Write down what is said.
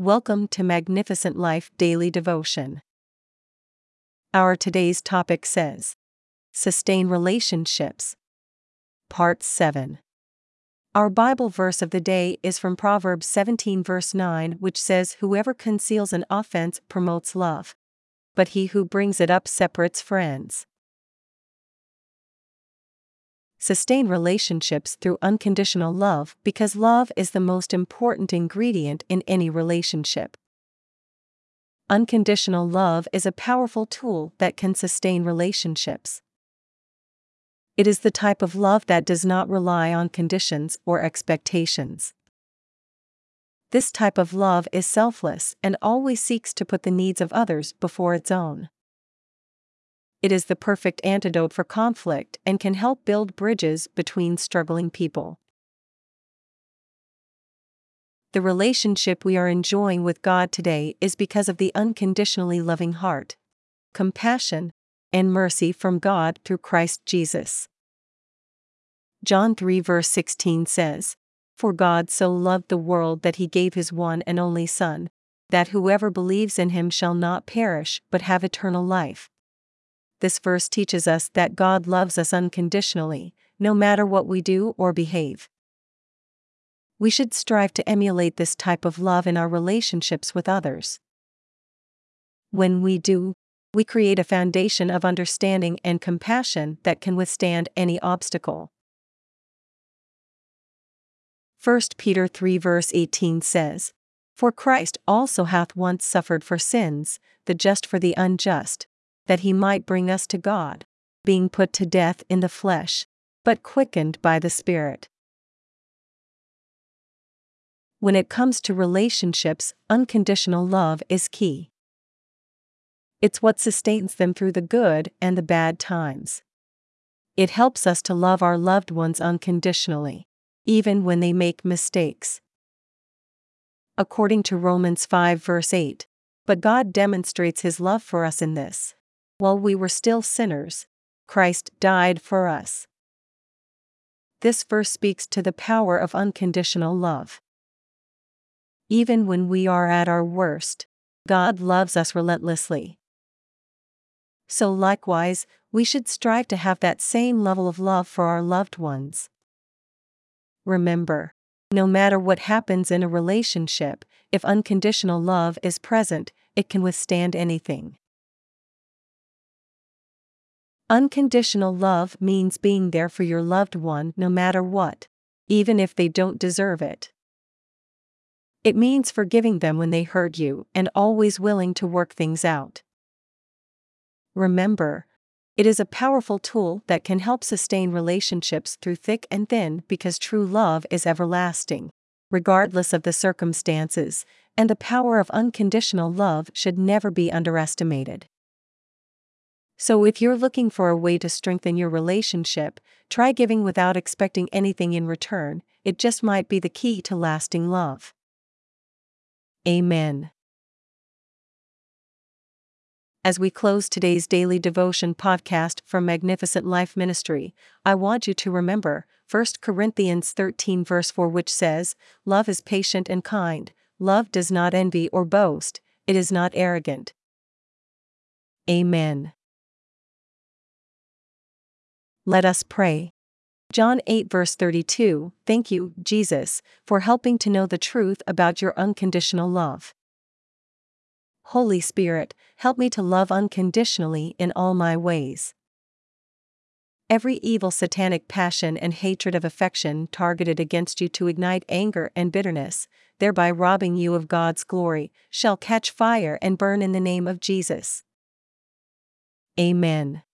Welcome to Magnificent Life Daily Devotion. Our today's topic says Sustain Relationships. Part 7. Our Bible verse of the day is from Proverbs 17, verse 9, which says, Whoever conceals an offense promotes love, but he who brings it up separates friends. Sustain relationships through unconditional love because love is the most important ingredient in any relationship. Unconditional love is a powerful tool that can sustain relationships. It is the type of love that does not rely on conditions or expectations. This type of love is selfless and always seeks to put the needs of others before its own it is the perfect antidote for conflict and can help build bridges between struggling people. The relationship we are enjoying with God today is because of the unconditionally loving heart, compassion, and mercy from God through Christ Jesus. John 3 verse 16 says, For God so loved the world that he gave his one and only Son, that whoever believes in him shall not perish but have eternal life this verse teaches us that God loves us unconditionally, no matter what we do or behave. We should strive to emulate this type of love in our relationships with others. When we do, we create a foundation of understanding and compassion that can withstand any obstacle. 1 Peter 3 verse 18 says, For Christ also hath once suffered for sins, the just for the unjust, that he might bring us to God, being put to death in the flesh, but quickened by the Spirit. When it comes to relationships, unconditional love is key. It's what sustains them through the good and the bad times. It helps us to love our loved ones unconditionally, even when they make mistakes. According to Romans 5 verse 8, but God demonstrates his love for us in this while we were still sinners, Christ died for us. This verse speaks to the power of unconditional love. Even when we are at our worst, God loves us relentlessly. So, likewise, we should strive to have that same level of love for our loved ones. Remember, no matter what happens in a relationship, if unconditional love is present, it can withstand anything. Unconditional love means being there for your loved one no matter what, even if they don't deserve it. It means forgiving them when they hurt you and always willing to work things out. Remember, it is a powerful tool that can help sustain relationships through thick and thin because true love is everlasting, regardless of the circumstances, and the power of unconditional love should never be underestimated. So, if you're looking for a way to strengthen your relationship, try giving without expecting anything in return, it just might be the key to lasting love. Amen. As we close today's daily devotion podcast from Magnificent Life Ministry, I want you to remember 1 Corinthians 13, verse 4, which says, Love is patient and kind, love does not envy or boast, it is not arrogant. Amen. Let us pray. John 8, verse 32 Thank you, Jesus, for helping to know the truth about your unconditional love. Holy Spirit, help me to love unconditionally in all my ways. Every evil satanic passion and hatred of affection targeted against you to ignite anger and bitterness, thereby robbing you of God's glory, shall catch fire and burn in the name of Jesus. Amen.